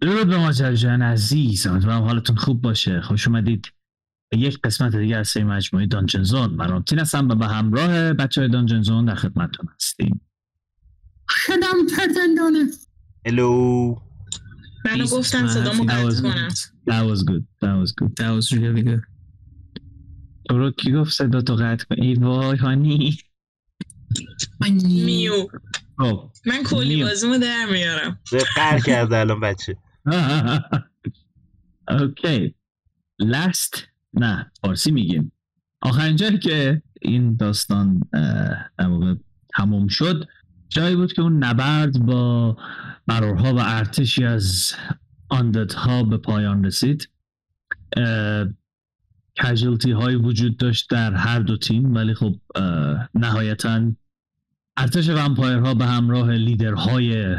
درود به ماجر جان عزیز امیدوارم حالتون خوب باشه. خوش اومدید به یک قسمت دیگه از سری مجموعه دانجن زون. من رامتین هستم و به همراه بچه های دانجن زون در خدمتتون هستیم. شدم فرزندانه هلو منو گفتن صدامو قطع was کنم good. That was good. That was good. That was really good. تو رو کی گفت صدا تو قطع کن ای وای هانی. میو. خب. من کلی میو. بازیمو در میارم. قهر کرده الان بچه. اوکی لست نه فارسی میگیم. آخرین جایی که این داستان در تموم شد جایی بود که اون نبرد با مرورها و ارتشی از ها به پایان رسید. کجلتی هایی وجود داشت در هر دو تیم ولی خب نهایتا ارتش ومپایرها به همراه لیدرهای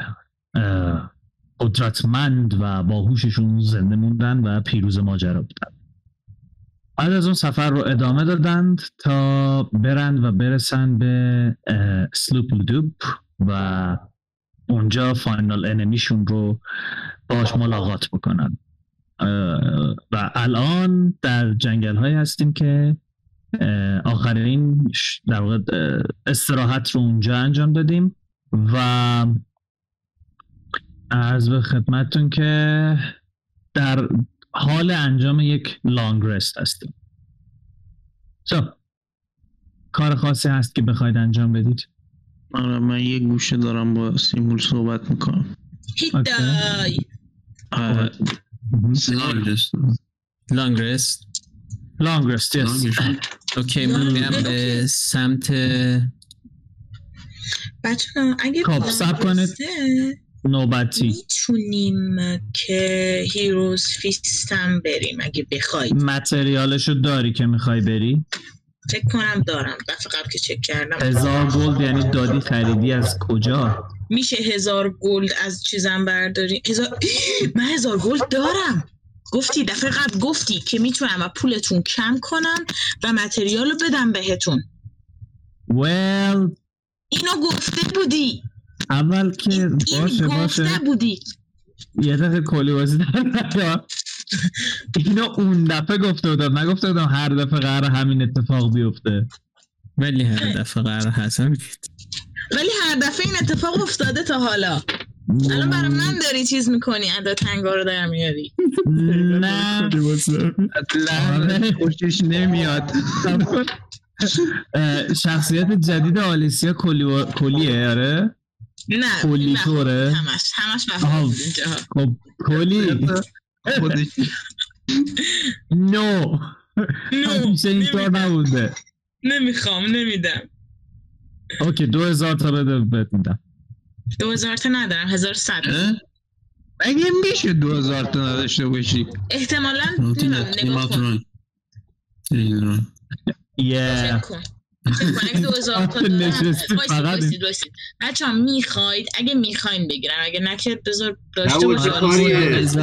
قدرتمند و باهوششون زنده موندن و پیروز ماجرا بودن. بعد از اون سفر رو ادامه دادند تا برند و برسن به اه، سلوپ لودوب و اونجا فاینال انمیشون رو باش ملاقات بکنن. و الان در جنگل های هستیم که آخرین در واقع استراحت رو اونجا انجام دادیم و عرض به خدمتتون که در حال انجام یک لانگ رست هستیم so, کار خاصی هست که بخواید انجام بدید آره من یه گوشه دارم با سیمول صحبت می‌کنم هیدای Long rest. long rest yes. okay من میرم. به سمت بچه اگه خب، صبر کنید. نوبتی. می‌تونیم که Heroes' Feast م بریم اگه بخواید. material شو داری که می‌خوای بری؟ فکر کنم دارم. دفعه قبل که چک کردم. هزار گلد یعنی دادی خریدی از کجا؟ میشه هزار gold از چیزم برداری؟ هزار من هزار gold دارم. گفتی دفعه قبل گفتی که می‌تونم از پولتون کم کنم و متریال رو بدم بهتون. Well اینو گفته بودی. اول که این باشه باشه. بودی یه دقیقه کلی بازی. اینو اون دفعه گفته بودم. نگفته بودم هر دفعه قرار همین اتفاق بیفته. ولی هر دفعه قرار هستم ولی هر دفعه این اتفاق افتاده تا حالا. الان برای من داری چیز می‌کنی ادا تنگا رو در میاری. نه. اصلا خوشش نمیاد. شخصیت جدید آلیسیا کلی کلیه آره. نه کلی طوره؟ همش همش خب کلی. خودش نو همیشه اینطور نبوده. نمی‌خوام نمیدم. اوکی دو هزار تا بده بهت میدم. دو هزار تا ندارم هزار صد. اه؟ مگه میشه دو هزار تا نداشته باشی؟ احتمالا نگاه کن. یه بچه ها می‌خواید؟ اگه می‌خواین بگیرم. اگه نکرد بذار داشته باشه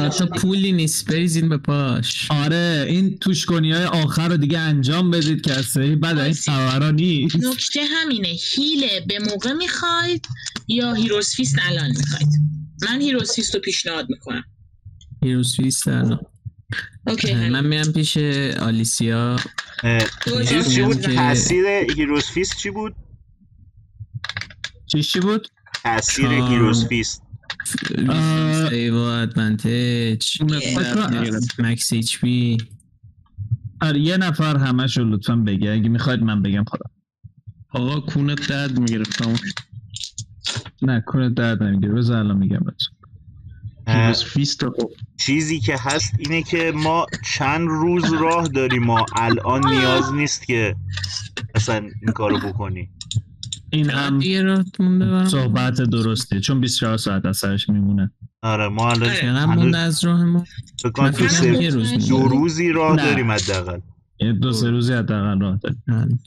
تا پولی نیست. بریزین به پاش. آره این توشکنی های آخر رو دیگه انجام بدید که از سری بعد این. خبرها نیست. نکته همینه. heal ه به موقع می‌خواید یا Heroes' Feast الان می‌خواید؟ من Heroes' Feast رو پیشنهاد می‌کنم. Heroes' Feast الان. okay من میرم پیش آلیسیا. چیز چی هزار بود تاثیر Heroes' Feast چی بود چی چی بود؟ تاثیر. Heroes' Feast آه. save advantage بکنم. max HP آره یه نفر همش رو لطفا بگه اگه می‌خواید من بگم خودم آقا کونت درد می‌گیره تموم نه کنه درد نمی‌گیره بذار الان میگم بهتون. اه، پیروز فیست خب چیزی که هست اینه که ما چند روز راه داریم ما الان نیاز نیست که اصلا این کارو بکنی. این هم صحبت درسته چون 24 ساعت از سرش میمونه. آره ما الان مونده از راه ما. دو روزی راه نه. داریم حداقل. یه دو سه روزی حداقل راه داریم.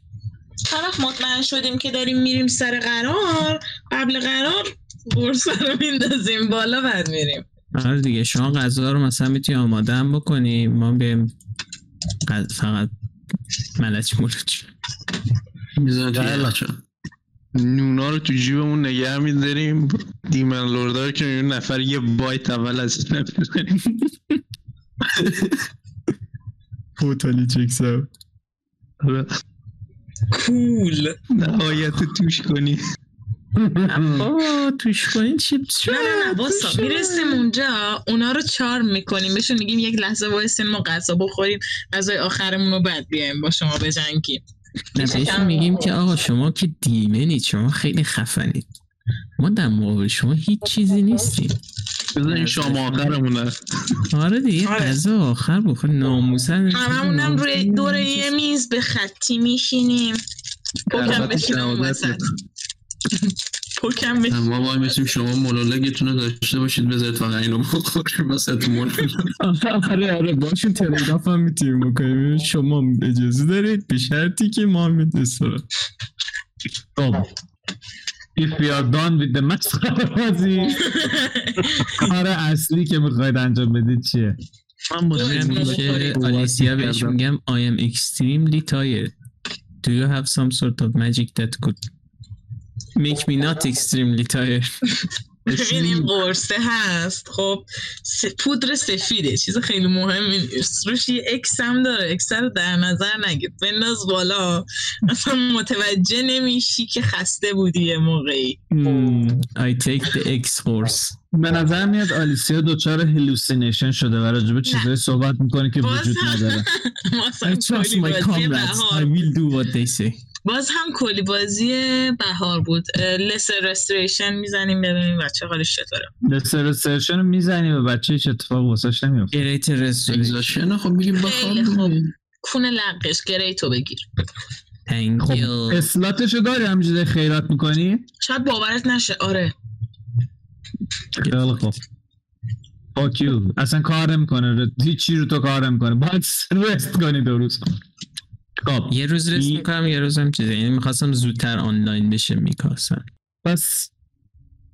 طرف مطمئن شدیم که داریم میریم سر قرار قبل قرار برسه رو میندازیم بالا بعد میریم. آره دیگه شما غذا رو مثلا می‌تونی آماده هم بکنی ما بریم غذا- فقط ملچ. یخچال. نونا رو تو جیبمون نگه میداریم دیمن لوردار که می‌بینیم نفر یه بایت اول از این می‌کنیم. توتالی چکس کول نهایت رو توش کنی توش کنین چیپس نه نه نه واسا می‌رسیم اونجا اونا رو چارم می‌کنیم. بهشون میگیم یک لحظه وایسین ما غذا بخوریم غذای آخرمون رو بعد بیایم با شما بجنگیم. نه بهشون میگیم که آقا شما که دیمنید شما خیلی خفنید. ما در مقابل شما هیچ چیزی نیستیم. بذارین شام آخرمونه. آره دیگه آره. غذا آخر بخور ناموسن هممونم روی دور یه میز به خطی میشینیم. البته بشینم وسط پکم بشینم ما وای میسیم شما مونولوگتون رو داشته باشید بذارید فقط اینو بخوریم وسط آره آره باشون تلگراف هم می‌تونیم بکنیم. شما اجازه دارید؟ به شرطی که ما میت استراحت خب. If we are done with the مسخره بازی. کار اصلی که می‌خواید انجام بدید چیه؟ من ما که. آلیسیا بهش. میگم I am extremely tired. Do you have some sort of magic that could make me not extremely tired ببین این قرصه هست. خب س- پودر سفیده. چیز خیلی مهمی نیست. روش یه X هم داره. X رو در نظر نگیر. بنداز بالا. اصلا متوجه نمیشی که خسته بودی یه موقعی. I take the X horse به نظر میاد آلیسیا دچار هلوسینیشن شده و راجب چیزایی صحبت می‌کنه که وجود نداره. I trust my comrades. I will do what they say. باز هم کلی بازی بهار بود. لس رستوریشن می‌زنیم ببینیم بچه حالش چطوره. دسترسرشن رو می‌زنی و بچه هیچ اتفاق واسش نمیفته Great restoration. اگزاشن خب میگیم خوب. کون لقش گریتو بگیر. خب you. اصلاتشو داری همجوری خیرات می‌کنی؟ شاید باورت نشه. آره. خیلی خوب. Fuck you. اصلا کار نمی‌کنه. هیچی رو تو کار نمی‌کنه. باید رست کنی دو روز. خب یه روز ای- می‌کنم یه روزم چیزه. یعنی می‌خواستم زودتر آنلاین بشه میکاسم. پس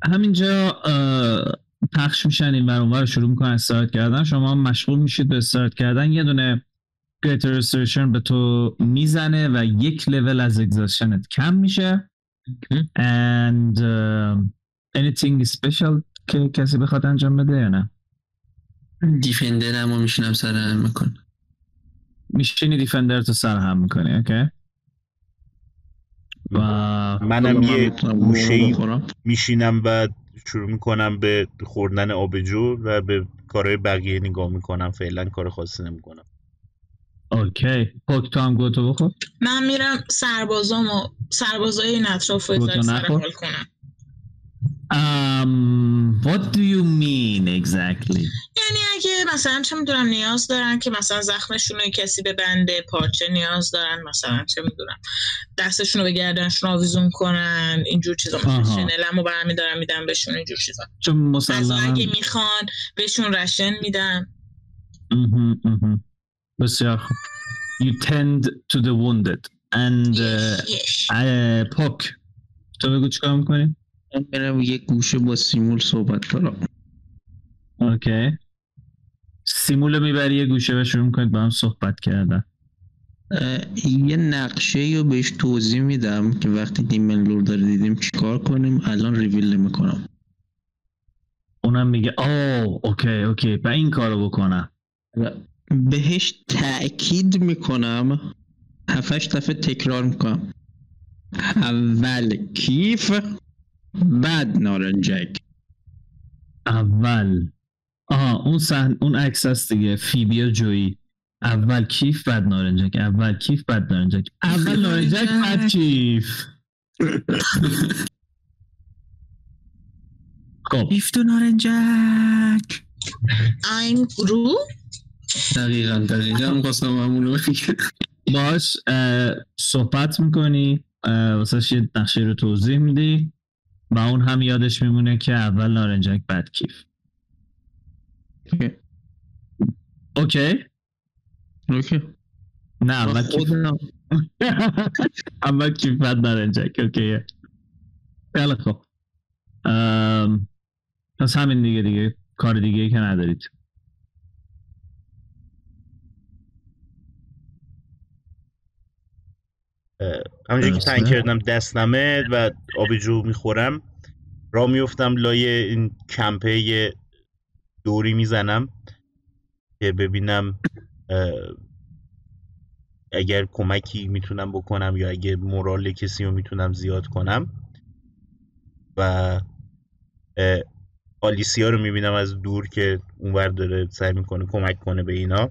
همینجا پخش میشن این ور اونور رو شروع می‌کنن استارت کردن. شما مشغول میشید به استارت کردن. یه دونه Greater Restoration به تو می‌زنه و یک لول از اگزاشنت کم میشه. and uh, anything special که کسی بخواد انجام بده یا نه؟ دیفندر هم میشینم سر هم میکن میشینی دیفندر تو سر هم می‌کنی اوکی و منم من یه گوشه میشینم و شروع می‌کنم به خوردن آبجو و به کارهای بقیه نگاه می‌کنم فعلا کار خاصی نمی‌کنم. اوکی پوک تو هم گوتو بخور. من میرم سربازامو سربازای این اطراف رو یه ذره گوتو سر نخور. حال کنم. Um, what do you mean exactly یعنی اگه مثلا چه می‌دونم نیاز دارن که مثلا زخمشون رو کسی ببنده پارچه نیاز دارن مثلا چه می‌دونم دستشون رو به گردنشون آویزون کنن اینجور چیزا مثلا. شنلمو برمیدارم میدم بهشون اینجور چیزا چون مسلما اگه می‌خوان بهشون رشن میدم. بسیار خوب you tend to the wounded and uh, یش. uh, پوک تو بگو چیکار می‌کنی من میرم یه گوشه با سیمول صحبت دارم اوکی. سیمول می‌بری یه گوشه و شروع می‌کنید با هم صحبت کردن. یه نقشه رو بهش توضیح میدم که وقتی دیمن لور داره دیدیم چیکار کنیم الان ریویل نمی‌کنم. اونم میگه اوه اوکی اوکی و این کارو بکنم. بهش تأکید می‌کنم هفتش دفعه تکرار می‌کنم. اول کیف بعد نارنجک اول. آها اون سحن اون عکس هست دیگه. فیبی و جویی اول کیف بعد نارنجک اول کیف بعد نارنجک اول نارنجک بعد کیف. خب. بیف تو نارنجک I'm رو؟ دقیقا دقیقا. هم خواستم همونو بگم. باش صحبت می‌کنی واسه یه نقشه رو توضیح میدی. و اون هم یادش میمونه که اول نارنجک بعد کیف. اوکی. اوکی؟ نه اول کیف. اول کیف بعد نارنجک اوکی. خیلی خوب. پس همین دیگه دیگه. کار دیگه ای که ندارید. همونجوری که. تنگ کردم دستمه و آبجو می‌خورم را میفتم لای این کمپه دوری می‌زنم که ببینم اگر کمکی می‌تونم بکنم یا اگه مورال کسی رو می‌تونم زیاد کنم. و آلیسیا رو می‌بینم از دور که اونور داره سعی می‌کنه کمک کنه به اینا.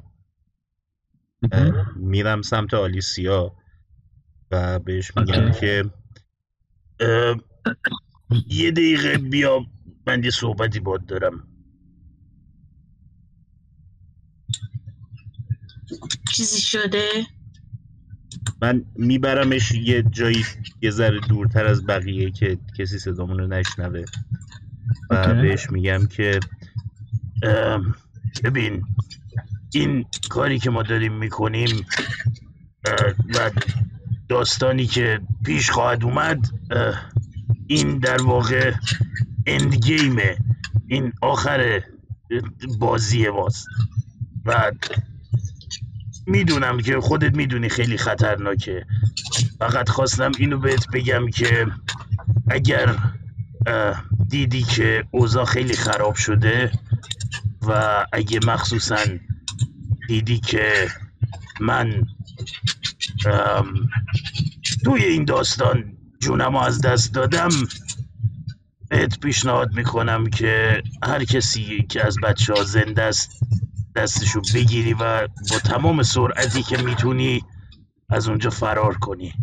میرم سمت آلیسیا. و بهش میگم. که یه دقیقه بیا من یه صحبتی باد دارم چیزی شده من میبرمش یه جایی یه ذره دورتر از بقیه که کسی صدامون رو نشنوه و. بهش میگم که ببین این کاری که ما داریم می‌کنیم و داستانی که پیش خواهد اومد این در واقع اند گیمه این آخر بازی ماست. و می‌دونم که خودت می‌دونی خیلی خطرناکه. فقط خواستم اینو بهت بگم که اگر دیدی که اوضاع خیلی خراب شده و اگه مخصوصا دیدی که من توی این داستان جونم از دست دادم. بهت پیشنهاد می‌کنم که هر کسی که از بچه ها زنده است دستشو بگیری و با تمام سرعتی که می‌تونی از اونجا فرار کنی.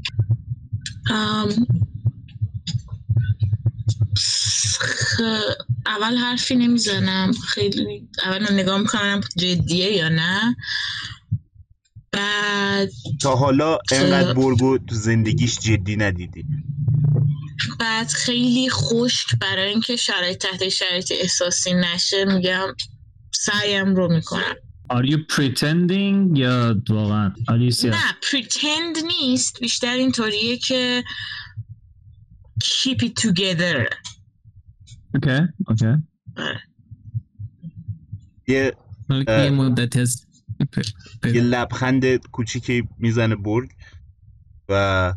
ام، خ- اول حرفی نمی‌زنم. خیلی اول نگاه می‌کنم جدیه یا نه. بعد تا حالا انقدر برگو تو زندگیش جدی ندیدی. بعد خیلی خشک برای اینکه شرایط تحت شرایط احساسی نشه میگم سعیم رو می‌کنم. Are you pretending یا واقعا؟ آلیسیا نه pretend نیست. بیشتر اینطوریه که keep it together. okay okay یه اه. یه مدت پ- یه لبخند کوچیکی می‌زنه برگ و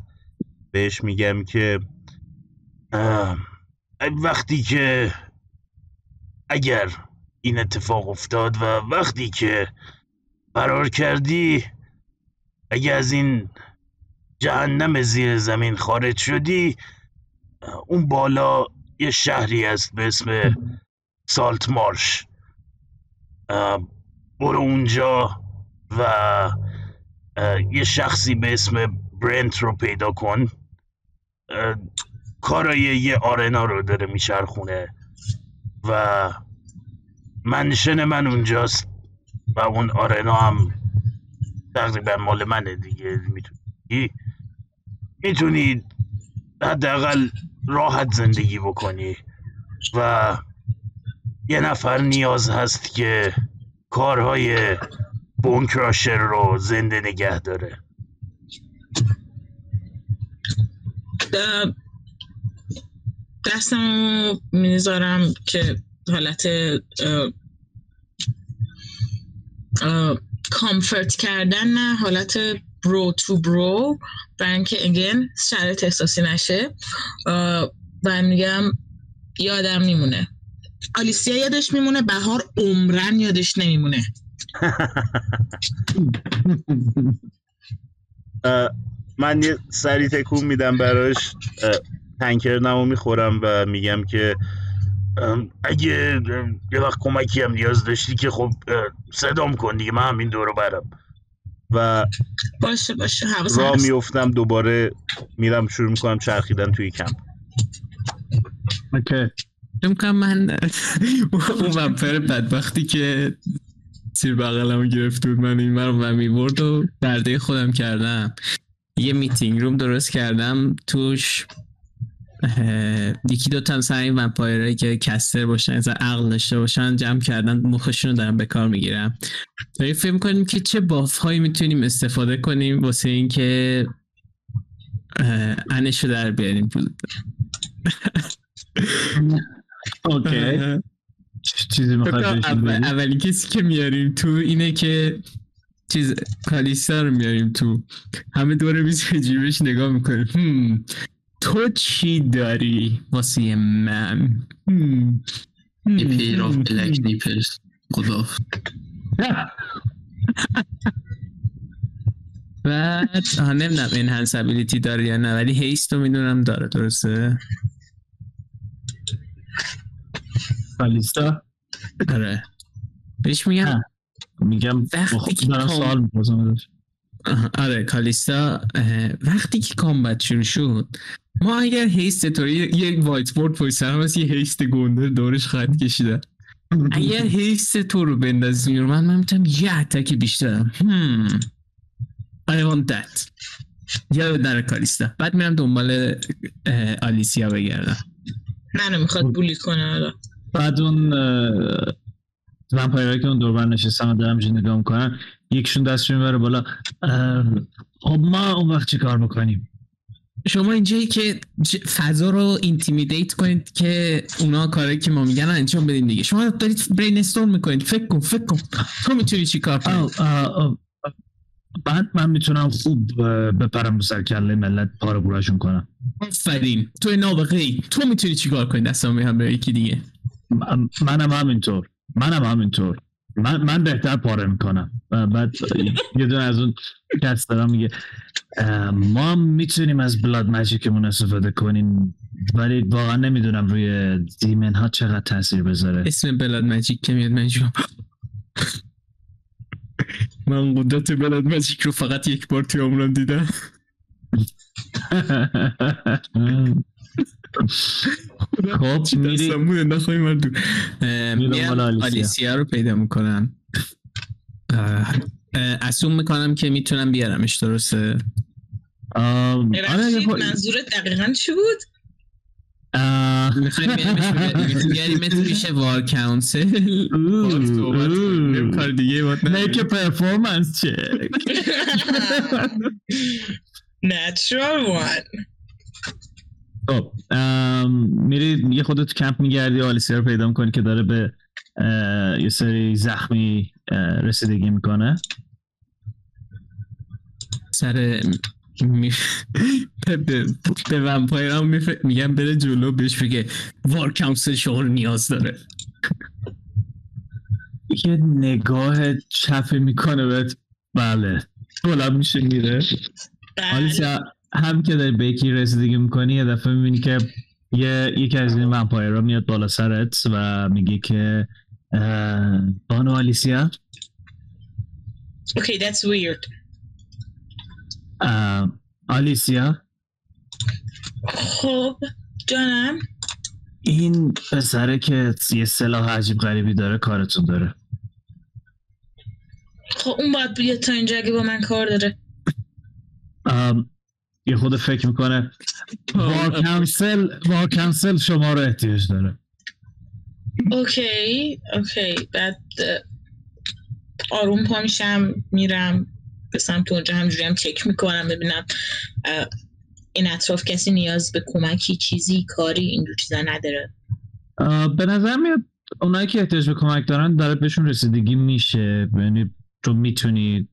بهش میگم که وقتی که اگر این اتفاق افتاد و وقتی که فرار کردی اگه از این جهنم زیر زمین خارج شدی اون بالا یه شهری هست به اسم سالت مارش. برو اونجا و یه شخصی به اسم برنت رو پیدا کن. کارای یه آرنا رو داره میچرخونه و منشن من اونجاست و اون آرنا هم تقریبا مال منه دیگه می‌تونی؟ می‌تونی حداقل راحت زندگی بکنی و یه نفر نیاز هست که کارهای بونکراشر رو زنده نگه داره. د- دستم می‌ذارم که حالت کامفورت کردن نه حالت برو تو برو برای اینکه اگین شرایط احساسی نشه. و میگم یادم میمونه. آلیسیا یادش میمونه؟ بهار عمرن یادش نمیمونه. اه، من یه سری تکون میدم براش. اه، تنکرنمو می‌خورم و میگم که اگه یه وقت کمکی هم نیاز داشتی که خب صدام کن دیگه من همین دورو برم. و باشه باشه حواسم را. میفتم دوباره میرم شروع می‌کنم چرخیدن توی کمپ. اوکی. فکر کنم من اون ومپر بدبختی که زیر بغلمو گرفته بود من این مرو و می‌برد و درده خودم کردم. یه میتینگ روم درست کردم توش یکی دو تا مثلا این ومپایرهایی که کستر باشن مثلا عقل داشته باشن جمع کردن مخشون رو دارم به کار می‌گیرم داریم فکر می‌کنیم که چه باف هایی می‌تونیم استفاده کنیم واسه اینکه انش رو در بیاریم. اوکی چیزی بهشون اول- کسی که میاریم تو اینه که چیز کالیستا رو میاریم تو همه دوره میز جیبش نگاه می‌کنیم. تو چی داری واسه من پیر آف بلک نیپرز خدا بعد آها نمی‌دونم این ابیلیتی داره یا نه ولی هیست رو می‌دونم داره درسته کالیستا آره. بهش میگم. میگم وقتی که دارم سوال می‌پرسم آره کالیستا وقتی که کامبت شروع شد ما اگر هیست طوری یک وایت بورد پشت سرم هست یه هیست گنده دورش خط کشیده اگر هیست تو رو بندازی رو من من می‌تونم یه اتک بیشترم. Hmm. I want that. یا در کالیستا. بعد میرم دنبال آلیسیا بگردم. منو می‌خواد بولی کنه حالا بعد اون ومپایرهایی که اون دوربر نشستن و دارم نگاه می‌کنن یکشون دستش می‌بره بالا. خب ما اون وقت چی کار می‌کنیم؟ شما اینجایی که فضا رو اینتیمیدیت کنید که اونا کاری که ما میگن انجام بدین دیگه. شما دارید برین استورم می‌کنید. فکر کن فکر کن. تو می‌تونی چی کار کنی؟ بعد من می‌تونم خوب بپرم رو سر کله ملت پارو پورشون کنم. آفرین. تو نابغه ای. تو می‌تونی چی کار کنی؟ دستم میهم به یکی دیگه. منم همینطور. منم همینطور. من, من بهتر پاره می‌کنم. بعد یه دونه از اون کس دارم میگه ما هم می‌تونیم از بلاد مجیکمون استفاده کنیم ولی واقعا نمی‌دونم روی دیمن ها چقدر تاثیر بذاره. اسم بلاد مجیک که میاد من من قدرت بلاد مجیک رو فقط یک بار توی عمرم دیدم. خب میری. انداختم من تو اه، میرم آلیسیا. رو پیدا می‌کنم اسوم می‌کنم که می‌تونم بیارمش درسته؟ آره، خب، منظورت دقیقا چی بود؟ می‌خوایم بیاریمت میشه وار کانسل. کار دیگه performance check. Natural one. خب ام، میری یه خودت تو کمپ میگردی آلیسیا رو پیدا می‌کنی که داره به یه سری زخمی رسیدگی می‌کنه. سر می... به, ومپایرم میف- میگم بره جلو بهش بگه وار کانسل شما رو نیاز داره. یه نگاه چفه می‌کنه بهت. بله. بلند میشه میره. بله. آلیسیا هم که داری به یکی رسیدگی می‌کنی یه دفعه می‌بینی که یه یکی از این ومپایرها میاد بالا سرت و میگه که بانو آلیسیا. Okay, that's weird. آلیسیا؟ خب جانم. این پسره که یه سلاح عجیب غریبی داره کارتون داره. خب اون باید بیاد تا اینجا اگه با من کار داره. یه خود فکر می‌کنه. war council war council شما رو احتیاج داره. okay okay. بعد آروم پا میشم میرم. به سمت اونجا همجوری هم چک می‌کنم ببینم این اطراف کسی نیاز به کمکی چیزی کاری اینجور چیزا نداره. به نظر میاد اونایی که احتیاج به کمک دارن داره بهشون رسیدگی میشه. یعنی تو می‌تونی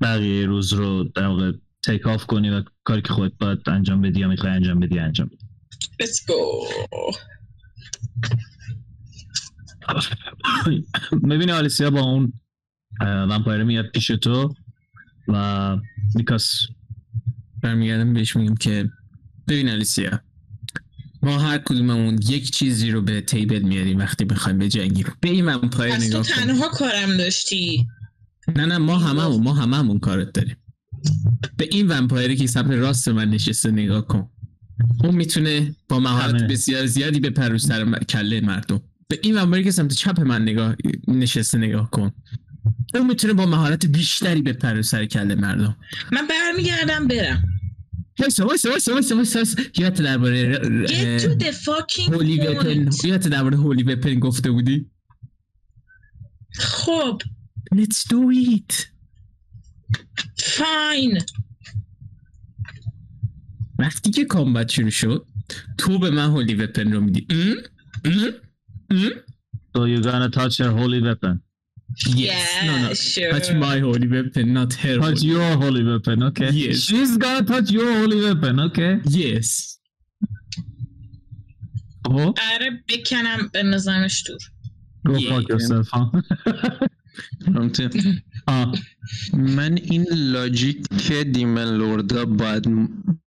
بقیه روز رو در واقع take off کنی و کاری که خودت باید انجام بدی یا می‌خوای انجام بدی انجام بدی. Let's go. می‌بینی آلیسیا با اون اه، vampire میاد پیش تو. و میکاس برمیگردم بهش میگم که ببین الیسیا ما هر کدوممون یک چیزی رو به table میاریم وقتی بخوایم به جنگیم به این پس تو نگاه کن. تنها کارم داشتی؟ نه نه ما هممون ما هممون کارت داریم. به این vampire ی که سمت راست من نشسته نگاه کن. اون می‌تونه با مهارت. بسیار زیادی بپره رو سر م- کله مردم. به این vampire ی که سمت چپ من نگاه نشسته نگاه کن. اون می‌تونه با مهارت بیشتری بپره رو سر کله مردم. من برمیگردم برم. وایسا وایسا وایسا وایسا وایسا. یادت درباره Get to the fucking هولی وپن یادت درباره هولی وپن گفته بودی؟ خب. Let's do it. Fine. وقتی که کامبت شروع شد تو به من هولی وپن رو میدی. ام؟ ام؟ ام؟ So you're gonna touch your holy weapon. Yes. No, no. Yeah, sure. Touch my holy weapon, not her. touch holy- your holy weapon okay Yes. she's gonna touch your holy weapon okay Yes. خب آره بکنم بندازمش دور go Yeah. fuck yourself آه. من این لاجیک که دیمن لوردا باید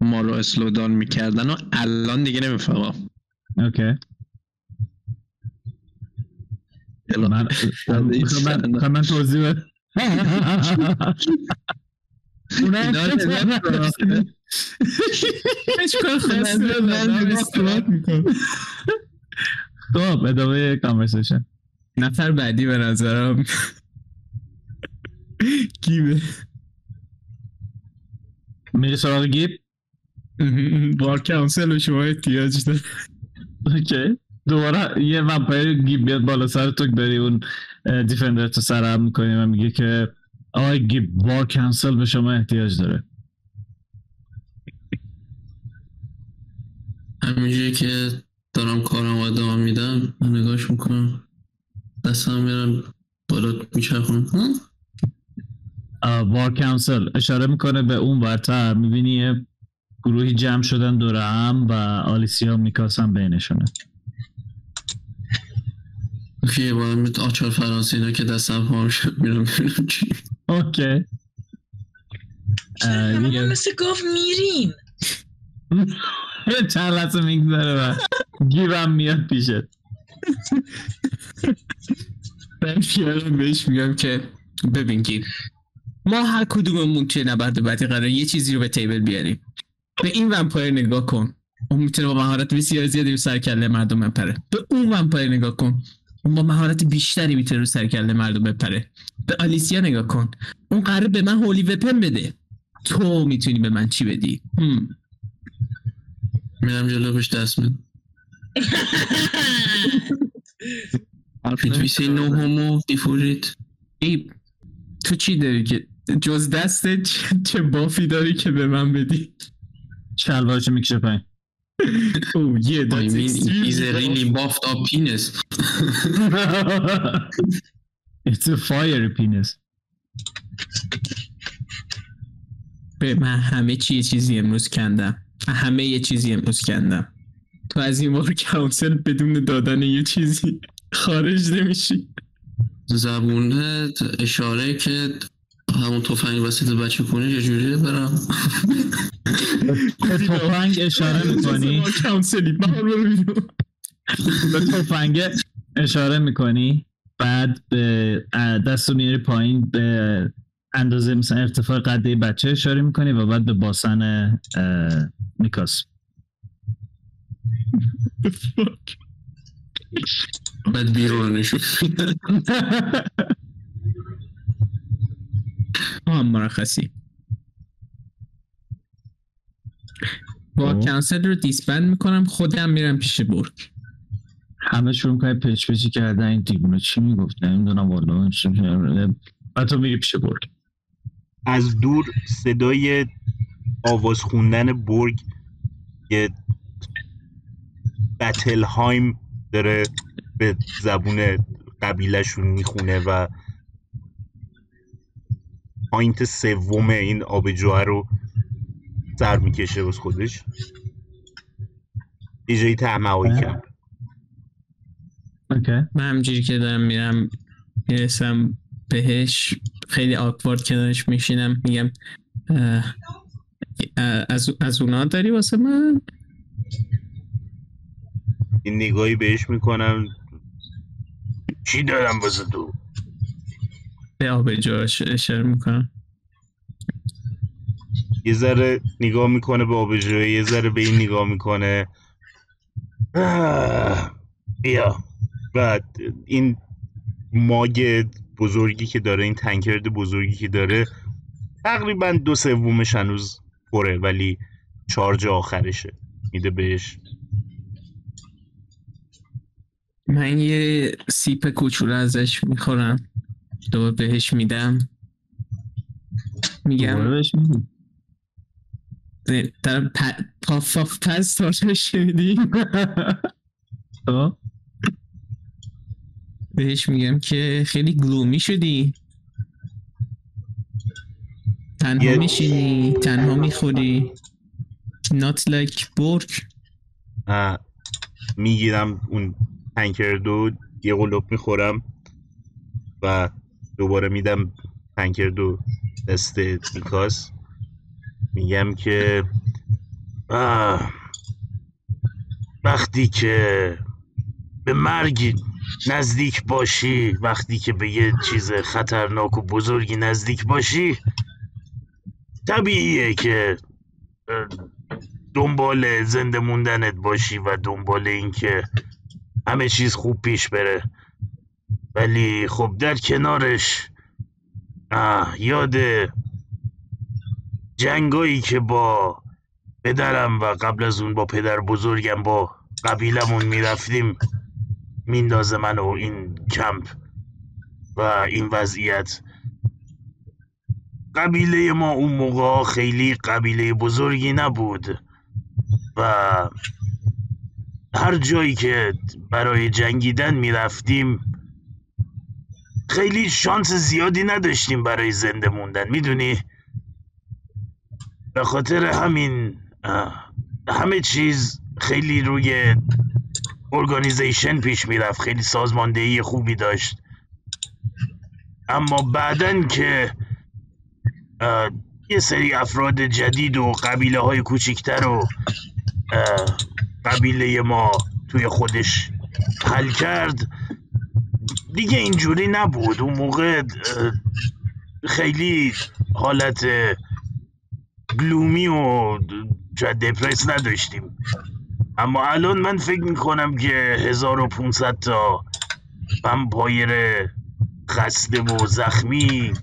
ما رو اسلودان می‌کردن و الان دیگه نمی‌فهمم اوکی من خب من- خب من توضیح. خب ادامه کانورسیشن نفر بعدی به نظرم. گیبه. میری سراغ گیب؟ بار کانسل به شما احتیاج داره اوکی. دوباره یه ومپایر گیب بیاد بالا سر تو که داری اون دیفندر تو سرم می‌کنی و میگه که آقای گیب بار کنسل به شما احتیاج داره. همینجوری که دارم کارم ادامه میدم نگاش می‌کنم. دستم میرم بالا میچرخونم. بار کانسل اشاره می‌کنه به اون ورتر. می‌بینی یه گروهی جمع شدن دور هم و آلیسیا میکاسن بینشونه. اوکی با هم آچار فرانسه اینا که دستم پا میشه میرم ببینم چی؟ اوکی. یه- مثل گاف میرین چند لحظه میگذره و گیبم میاد پیشت. من بهش میگم که ببین گیب ما هر کدوممون توی نبرد بعدی قرار یه چیزی رو به table بیاریم. به این vampire نگاه کن. اون می‌تونه با مهارت بسیار زیادی رو سرکله مردم بپره. به اون vampire نگاه کن. اون با مهارت بیشتری می‌تونه رو سرکله مردم بپره. به آلیسیا نگاه کن. اون قرار به من holy weapon بده. تو می‌تونی به من چی بدی؟ هم. میرم جلو بهش دست میدم. Did we say no homo before it? ای تو چی داری که؟ جز دستت چه- چه بافی داری که به من بدی؟ شلوارشو می‌کشه پایین. یه I that's mean, extremely he's a really buffed up penis. It's a fiery penis. به من همه چی چیزی امروز کندم. همه یه چیزی امروز کندم. تو از این بار کانسل بدون دادن یه چیزی خارج نمیشی. زبونه اشاره که همون تفنگ وسط بچه کنی چجوریه برم. به تفنگ اشاره می‌کنی. به تفنگ اشاره می‌کنی؟ بعد به اه، دستو میاری پایین به اندازه مثلا ارتفاع قده بچه اشاره می‌کنی و بعد به باسن میکاس بعد بیرون نشون آه مرخصی با خب. کنسل رو دیسبند می‌کنم خودم میرم پیش برگ همه شروع می‌کنی پچ پچی کردن این دیگونه چی می‌گفت نمی‌دونم والا. بعد تو میری پیش برگ از دور صدای آواز خوندن برگ یه بتلهایم داره به زبون قبیلهشون می‌خونه و پاینت سوم این آبجوه رو سر می‌کشه از خودش. یه جایی تهمهایی کرد. اوکی. من همجوری که دارم میرم می‌رسم بهش خیلی آکوارد کنارش میشینم میگم از, از اونا داری واسه من؟ این نگاهی بهش می‌کنم. چی دارم واسه تو؟ به آبجاش اشاره می‌کنم. یه ذره نگاه می‌کنه به آبجوی یه ذره به این نگاه می‌کنه. بیا. بعد این ماگ بزرگی که داره این تنکرد بزرگی که داره تقریبا دو سومش هنوز پره ولی چارج آخرشه. میده بهش. من یه سیپ کوچولو ازش می‌خورم. دوباره بهش میدم. میگم پ- پاف پاف پس شنیدی؟ خب بهش میگم که خیلی گلومی شدی. تنها یه- میشینی تنها می‌خوری. Not like برگ اه، می‌گیرم اون پنکر دو یه قلوب می‌خورم و دوباره میدم پنکر دو دست میکاس میگم که وقتی که به مرگ نزدیک باشی وقتی که به یه چیز خطرناک و بزرگی نزدیک باشی طبیعیه که دنبال زنده موندنت باشی و دنبال اینکه همه چیز خوب پیش بره. ولی خب در کنارش آه، یاد جنگایی که با پدرم و قبل از اون با پدر بزرگم با قبیلمون می‌رفتیم میندازه منو این کمپ و این وضعیت. قبیله ما اون موقع خیلی قبیله بزرگی نبود و هر جایی که برای جنگیدن می‌رفتیم خیلی شانس زیادی نداشتیم برای زنده موندن می‌دونی؟ به خاطر همین همه چیز خیلی روی ارگانیزیشن پیش می‌رفت خیلی سازماندهی خوبی داشت. اما بعدن که یه سری افراد جدید و قبیله های کوچیکتر و قبیله ما توی خودش حل کرد دیگه اینجوری نبود. اون موقع خیلی حالت گلومی و دپرس نداشتیم. اما الان من فکر می‌کنم که 1500 تا ومپایر خسته و زخمی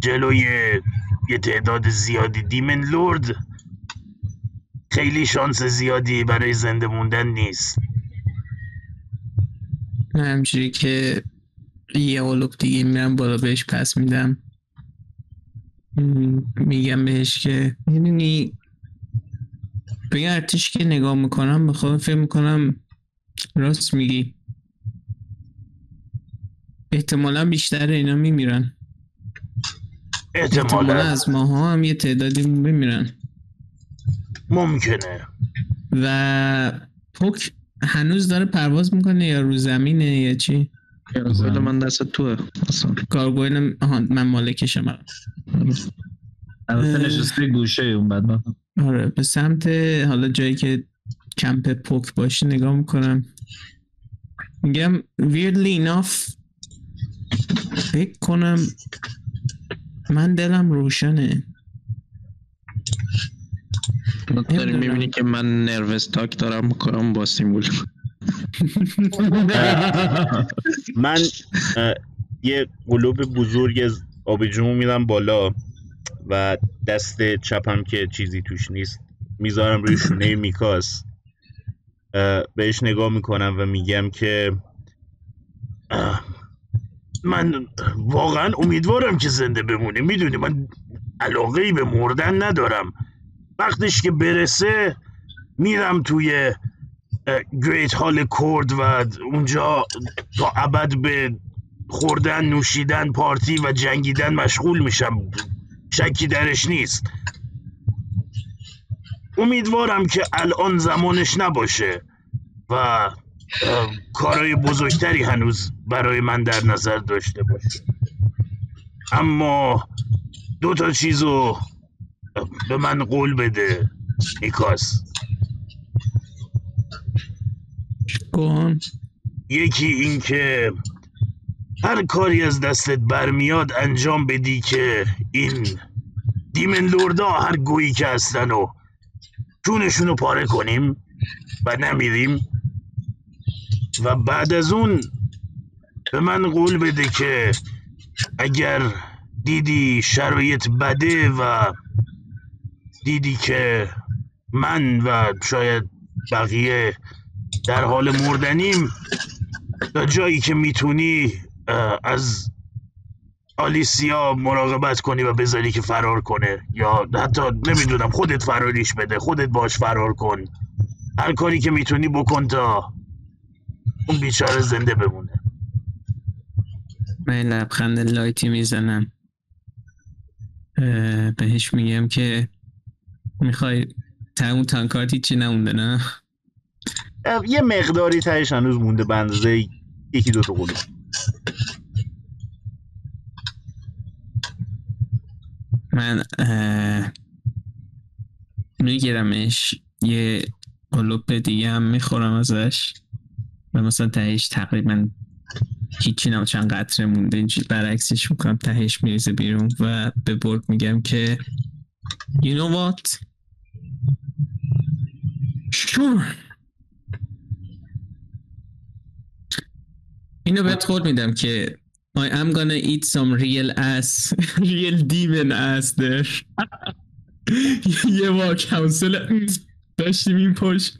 جلوی یه تعداد زیادی دیمن لورد خیلی شانس زیادی برای زنده موندن نیست. من همجوری که یه قلوب دیگه میرم بالا بهش پس میدم. میگم بهش که می‌دونی به این ارتش که نگاه می‌کنم به خودم فکر می‌کنم راست میگی. احتمالا بیشتر اینا میمیرن. احتمالا. احتمالا از ماها هم یه تعدادی میمیرن. ممکنه. و پوک هنوز داره پرواز می‌کنه یا رو زمینه یا چی؟ کل من دست توه. آها من مالکشم. البته. نشسته گوشه اون بعد. آره به سمت حالا جایی که کمپ پوک باشه نگاه می‌کنم. میگم weirdly enough فکر کنم من دلم روشنه. داری. می‌بینی که من نروس تاک دارم می‌کنم با سیمول من یه قلوب بزرگ از آبجو میرم بالا و دست چپم که چیزی توش نیست می‌ذارم روی شونه میکاس. بهش نگاه می‌کنم و میگم که من واقعا امیدوارم که زنده بمونی. می‌دونی من علاقه ای به مردن ندارم. وقتش که برسه میرم توی گریت هال کورد و اونجا تا ابد به خوردن نوشیدن پارتی و جنگیدن مشغول میشم. شکی درش نیست. امیدوارم که الان زمانش نباشه و کارهای بزرگتری هنوز برای من در نظر داشته باشه. اما دو تا چیزو به من قول بده میکاس گوهان یکی این که هر کاری از دستت برمیاد انجام بدی که این دیمن لوردا هر گویی که هستن و جونشون رو پاره کنیم و نمیریم. و بعد از اون به من قول بده که اگر دیدی شرایط بده و دیدی که من و شاید بقیه در حال مردنیم تا جایی که می‌تونی از آلیسیا مراقبت کنی و بذاری که فرار کنه یا حتی نمی‌دونم خودت فراریش بده خودت باش فرار کن. هر کاری که می‌تونی بکن تا اون بیچاره زنده بمونه. من لبخند لایتی می‌زنم. بهش میگم که می‌خوای تموم تانکارت چی نمونده نه؟ یه مقداری تهش هنوز مونده به اندازه یکی دو تا قلوب. من میگیرمش. یه قلوب دیگه هم می‌خورم ازش. و مثلا تهش تقریبا هیچی نم چند قطره مونده. اینجوری برعکسش می‌کنم. تهش میریزه بیرون و به برد میگم که You know what? Sure. اینو بهت قول میدم که I am gonna eat some real ass real demon ass there یه بار کانسل داشتیم این پشت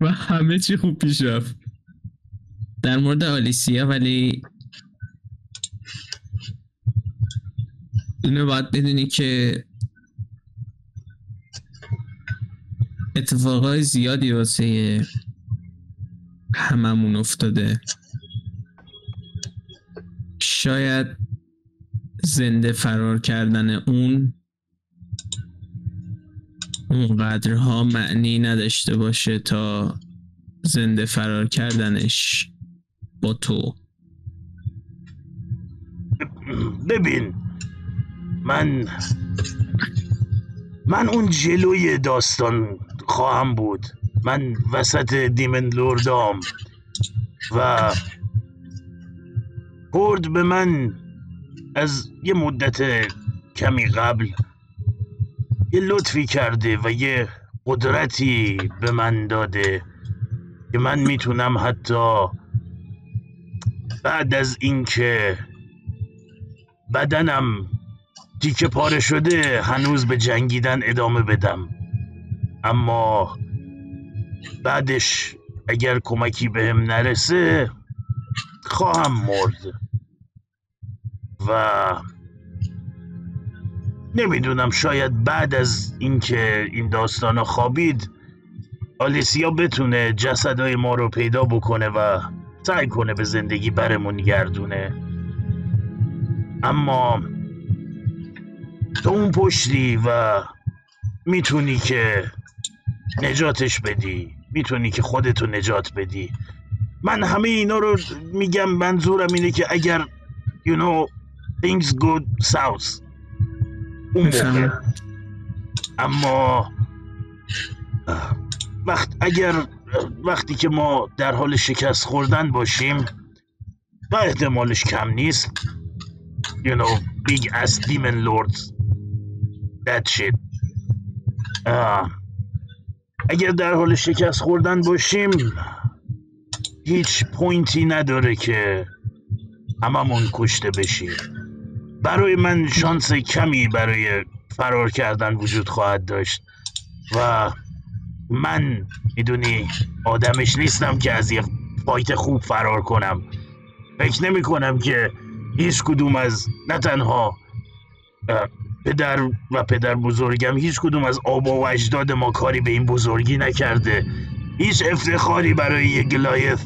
و همه چی خوب پیش رفت در مورد آلیسیا ولی اینو باید بدونی که اتفاقای زیادی واسه هممون افتاده. شاید زنده فرار کردن اون اونقدرها معنی نداشته باشه تا زنده فرار کردنش با تو. ببین من من اون جلوی داستان خواهم بود. من وسط دیمن لوردام و کرد به من از یه مدت کمی قبل. یه لطفی کرده و یه قدرتی به من داده که من می‌تونم حتی بعد از اینکه بدنم تیکه پاره شده هنوز به جنگیدن ادامه بدم. اما بعدش اگر کمکی بهم نرسه خواهم مرد. و نمی‌دونم شاید بعد از اینکه این داستان خوابید آلیسیا بتونه جسدهای ما رو پیدا بکنه و سعی کنه به زندگی برمون گردونه. اما تو اون پشتی و می‌تونی که نجاتش بدی. می‌تونی که خودتو نجات بدی. من همه اینا رو میگم منظورم اینه که اگر you know things go south اون موقع. اما وقت اگر وقتی که ما در حال شکست خوردن باشیم و احتمالش کم نیست. You know big ass demon lords. That shit. آه، اگر در حال شکست خوردن باشیم هیچ پوینتی نداره که هممون کشته بشیم. برای من شانس کمی برای فرار کردن وجود خواهد داشت و من می‌دونی آدمش نیستم که از یه فایت خوب فرار کنم. فکر نمی کنم که هیچ کدوم از نه تنها پدر و پدر بزرگم هیچ کدوم از آبا و اجداد ما کاری به این بزرگی نکرده. هیچ افتخاری برای یه گلایث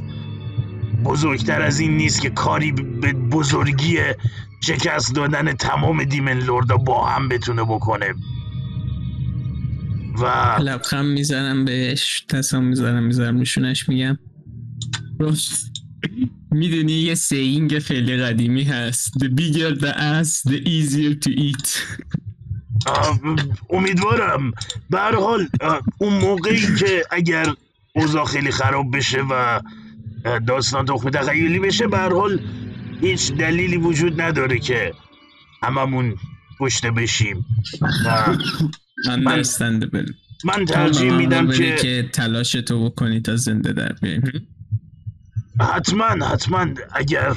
بزرگتر از این نیست که کاری به بزرگی شکست دادن تمام دیمن لوردا با هم بتونه بکنه. و لبخند می‌زنم بهش تصام می‌زنم می‌زنم میشونش میگم. می‌دونی یه سینگ خیلی قدیمی هست. The bigger the ass the easier to eat. امیدوارم. به هر حال اون موقعی که اگر اوضاع خیلی خراب بشه و داستان تخم تخیلی بشه به هر حال هیچ دلیلی وجود نداره که هممون کشته بشیم. و من من- من ترجیح میدم که که تلاش تو بکنی تا زنده در بیایم. حتما حتما اگر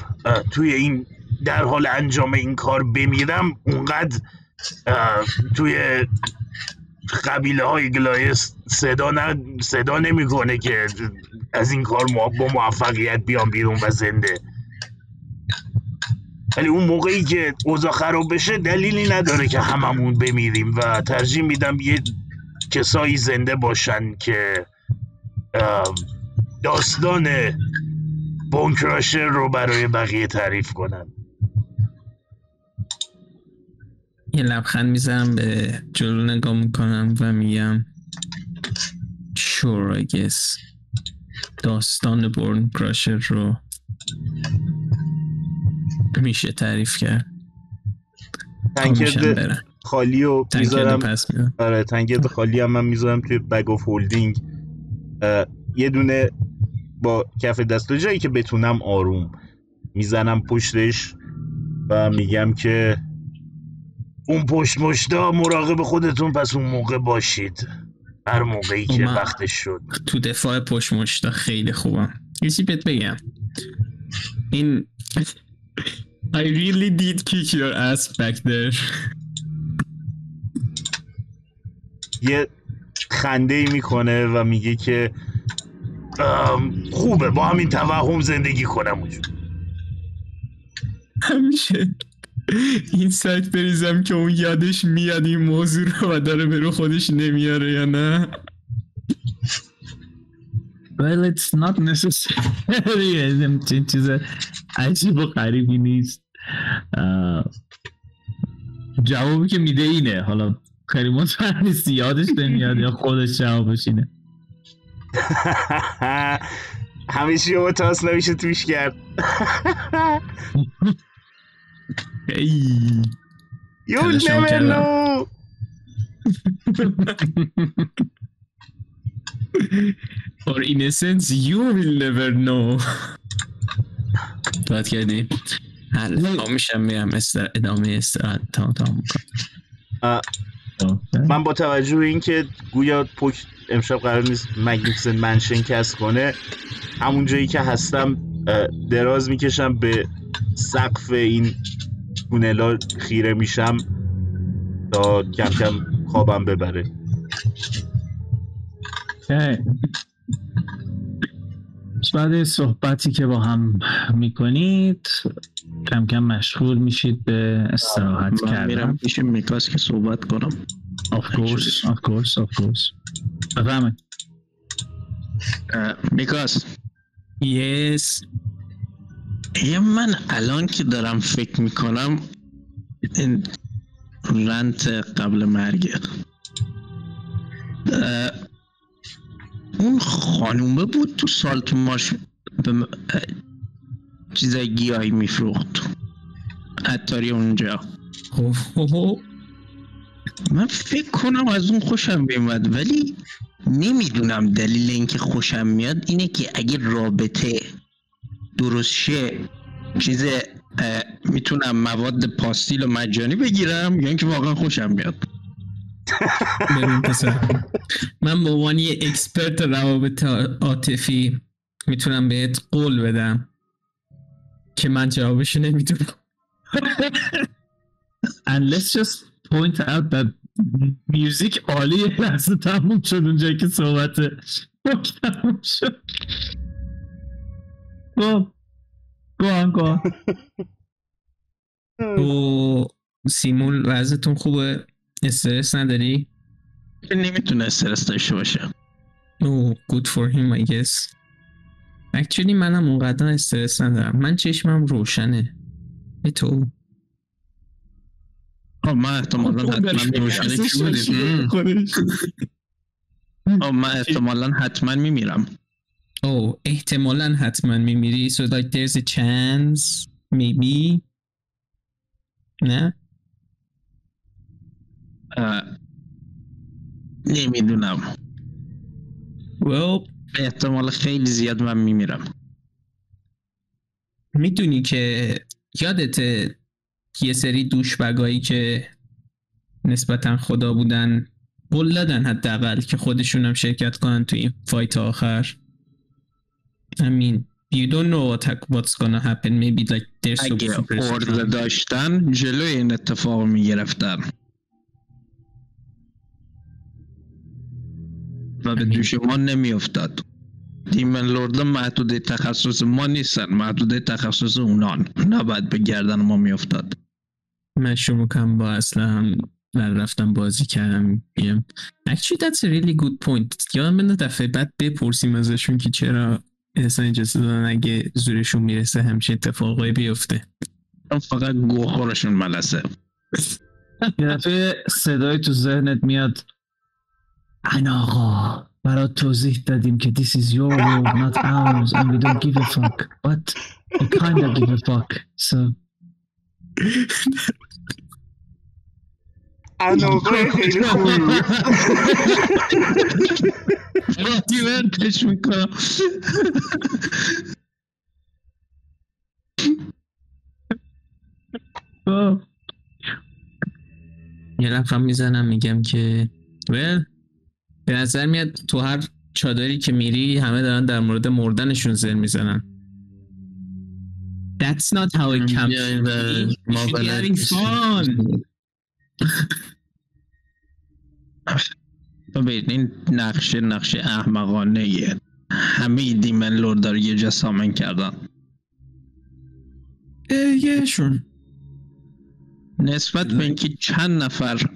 توی این در حال انجام این کار بمیرم اونقدر توی قبیله های گلایس صدا, نه صدا نمی‌کنه که از این کار با موفقیت بیام بیرون و زنده. ولی اون موقعی که اوضاع خراب بشه دلیلی نداره که هممون بمیریم و ترجیح میدم یه کسایی زنده باشن که داستان بونکراشر رو برای بقیه تعریف کنم. یه لبخند می‌زنم به جلو نگاه می‌کنم و میگم sure I guess. داستان بورن کراشر رو میشه تعریف کرد. برم. خالی رو می‌ذارم. آره تنگرد خالی هم من می‌ذارم توی بگ آف هولدینگ یه دونه با کف دست. جایی که بتونم آروم می‌زنم پشتش و میگم که اون پشت مشتا مراقب خودتون پس اون موقع باشید. هر موقعی که وقتش شد. تو دفاع پشت مشتا خیلی خوبم. یه بهت بگم. این I really did kick your ass back there. یه خنده ای می‌کنه و میگه که خوبه. با همین توهم زندگی کنم اونجا. همیشه این سایت بریزم که اون یادش میاد این موضوع رو و داره به رو خودش نمیاره یا نه. Well, it's not necessary. همچین چیز عجیب و غریبی نیست. جوابی که میده اینه. حالا خیلی مطمئن نیستی. یادش نمیاد یا خودش جوابش اینه. همه چی رو تاس نمیشه توش کرد. You'll never know For innocence you will never know. باید کردی. حالا میشم میرم. ادامه استراحت. تا تا می‌کنم اه، من با توجه به اینکه گویا پک امشب قرار نیست مگنیفیسنت منشن کسب کنه. همون جایی که هستم دراز می‌کشم به سقف این تونلا خیره میشم تا کم کم خوابم ببره. بعد صحبتی که با هم می‌کنید کم کم مشغول میشید به استراحت من میرم کردن پیش میکاس که صحبت کنم. Of course of course of course. اه، میکاس یس یه من الان که دارم فکر می‌کنم این رنت قبل مرگ. اون خانومه بود تو سالت ماش به چیزای گیاهی میفروخت. عطاری اونجا. من فکر کنم از اون خوشم میومد ولی نمی‌دونم دلیل اینکه خوشم میاد اینه که اگه رابطه درست شه چیز می‌تونم مواد پاستیل و مجانی بگیرم یا اینکه واقعا خوشم میاد. ببین پسر من به عنوان یه اکسپرت روابط عاطفی می‌تونم بهت قول بدم که من جوابشو نمی‌دونم. And let's just point out that میوزیک عالی یه لحظه تموم شد اونجایی که صحبت تموم شد. خب. Go on go on. تو سیمون وضعتون خوبه؟ استرس نداری؟ نمی‌تونه استرس داشته باشه. او good for him I guess. Actually منم اونقدر استرس ندارم. من چشمم روشنه. به تو. آه من احتمالا حتما بودیم آه من احتمالا حتما میمیرم او احتمالا حتما میمیری so like there's a chance maybe. نه نمی‌دونم well به احتمال خیلی زیاد من میمیرم می‌دونی که یادت یه سری دوشبگایی که نسبتا خدا بودن قول دادن حداقل که خودشون هم شرکت کنن تو این فایت آخر. I mean you don't know what what's gonna happen. Maybe like they're so اگه ارده. داشتن جلوی این اتفاق می‌گرفتن. و به دوش ما نمیافتاد. دیمن لورد محدوده تخصص ما نیستن محدوده تخصص اونان. نباید به گردن ما میافتاد. من شروع کنم با اصلا هم بر رفتم بازی کردم. بیم actually that's a really good point. یادم بنده دفعه بعد بپرسیم ازشون که چرا اصلا اجازه دادن اگه زورشون می‌رسه همچین اتفاقایی بیفته. فقط گوخورشون ملسه. یه دفعه صدای تو ذهنت میاد ان آقا. برات توضیح دادیم که this is your world not ours and we don't give a fuck. But we kinda give a fuck so. اناقای خیلی خوبی دیورتش می‌کنم خب. یه لبخند می‌زنم میگم که ول به نظر میاد تو هر چادری که میری همه دارن در مورد مردنشون زر می‌زنن. That's not how it comes. ما بلد. ببین این نقشه نقشه احمقانه یه. همه دیمن لورد رو یه جا سامن کردن. یهشون. نسبت به اینکه چند نفر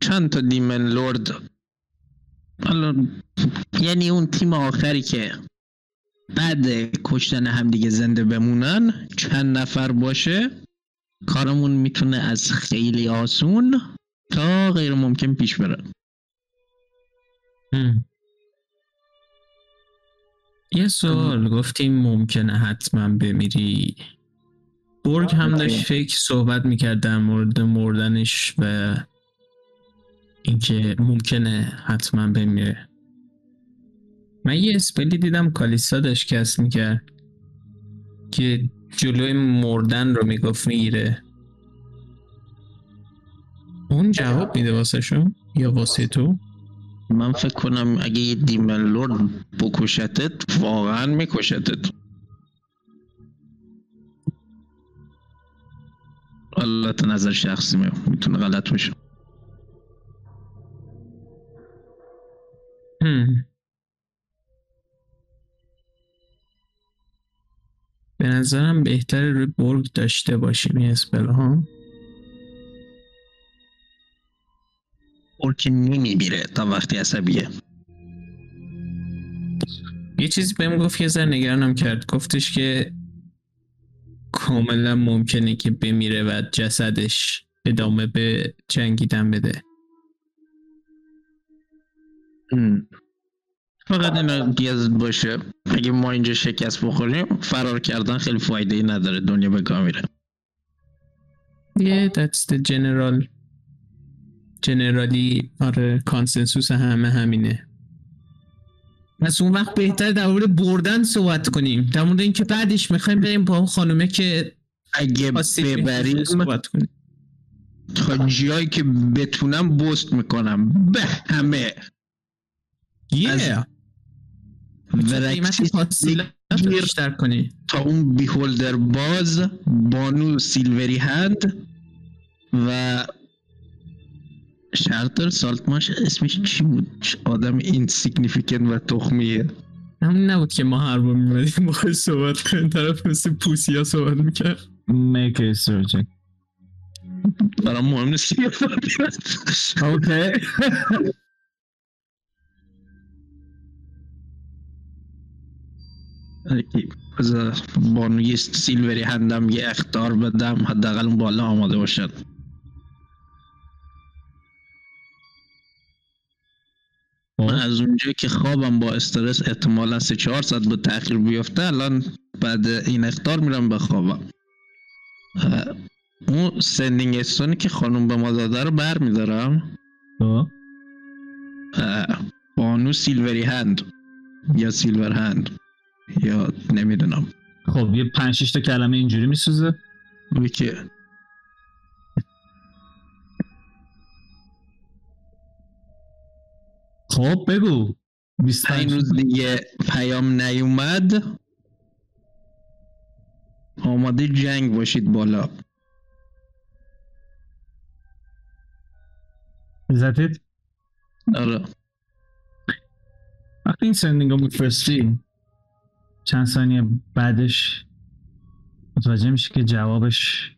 چند تا دیمن لورد حالا یعنی اون تیم آخری که بعد کشتن همدیگه زنده بمونن چند نفر باشه کارمون می‌تونه از خیلی آسون تا غیر ممکن پیش بره. هم. یه سوال گفتیم ممکنه حتما بمیری. برگ هم داشت فکر صحبت می‌کرد در مورد مردنش و اینکه ممکنه حتما بمیره. من یه اسپلی دیدم کالیسا داشت کس می‌کرد که جلوی مردن رو می‌گفت می‌گیره. اون جواب میده واسه شون یا واسه تو؟ من فکر کنم اگه یه دیمن لورد بکشتت واقعا میکشتت. البته نظر شخصی می می‌تونه غلط باشه. به نظرم بهتره روی برگ داشته باشیم یه اسپل ها که نمیمیره تا وقتی عصبیه. یه چیزی بهم گفت یه ذره نگرانم کرد. گفتش که کاملا ممکنه که بمیره و جسدش ادامه به جنگیدن بده. فقط اینا یاد باشه. اگه ما اینجا شکست بخوریم فرار کردن خیلی فایده ای نداره. دنیا به گاه میره. یه that's the general generally آره کانسنسوس همه همینه. پس اون وقت بهتر در مورد بردن صحبت کنیم. در مورد اینکه بعدش می‌خوایم بریم با اون خانومه که اگه ببریم صحبت کنیم. تا جایی که بتونم بست می‌کنم. به همه. Yeah. قیمت ورکسی پاسیلا گیر. بیشتر کنی. تا اون بیهولدر باز بانو سیلوری هند و شرط داره سالتماش اسمش چی بود؟ آدم این سیگنیفیکن و تخمیه. همین نبود که ما هر بار میمدیم باید صحبت کنیم. طرف مثل پوسی ها صحبت می‌کرد. Make a surgeon برام مهم نیست okay بذار بانوی سیلوری هندم یه اختار بدم حداقل اون بالا آماده باشد من از اونجا که خوابم با استرس احتمالا سه چهار ساعت به تاخیر بیفته الان بعد این اختار میرم به خوابم اون سندینگ استونی که خانم به ما داده رو بر میدارم. بانو سیلوری هند یا سیلور هند یا نمی‌دونم. خب یه پنج تا کلمه اینجوری میسوزه. اوکی خب بگو. 25 پنج. روز دیگه پیام نیومد. آماده جنگ باشید بالا. It? آره. وقتی این سندینگ رو میفرستی چند ثانیه بعدش متوجه میشه که جوابش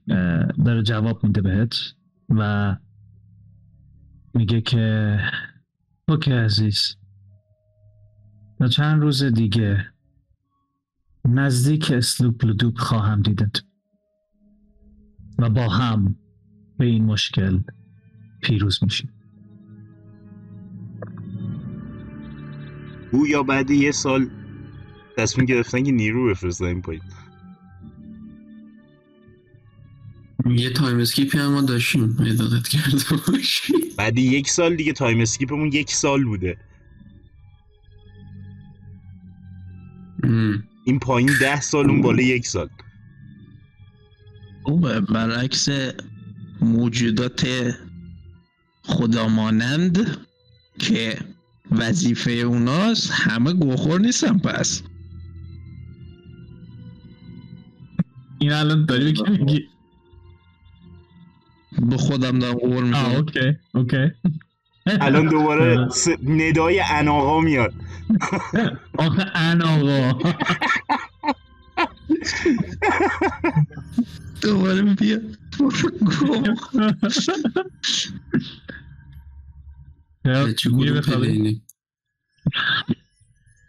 داره جواب میده بهت و میگه که اوکی عزیز. تا چند روز دیگه نزدیک اسلوپ لدوب خواهم دیدت و با هم به این مشکل پیروز میشیم. گویا بعد یه سال تصمیم گرفتن که نیرو بفرستن این پایین. یه time skip ی هم ما داشتیم اگه دقت کرده باشی. بعد یک سال دیگه time skip مون یک سال بوده. ام. این پایین ده سال اون بالا یک سال. او برعکس موجودات خدامانند که وظیفه اوناست همه گوخور نیستن پس. این الان داری که میگی به خودم دارم قور آه می‌کنم. اوکی اوکی. الان دوباره س... ندای اناقا میاد. آخه ان آقا دوباره بیا میری کدوم بخوابی؟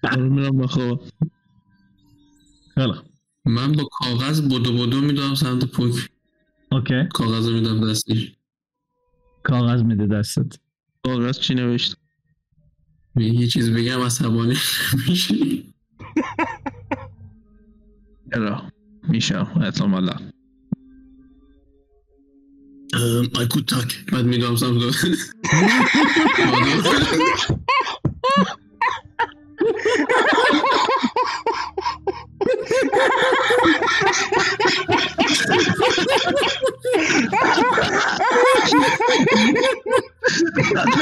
دوباره میرم بخواب خیلی خوب. من با کاغذ بدو بدو میدم سمت پوک اوکی کاغذ رو میدم دستش کاغذ میده دستت کاغذ چی نوشت یه چیز بگم عصبانی میشی چرا میشم احتمالا I could talk بعد میدم سمت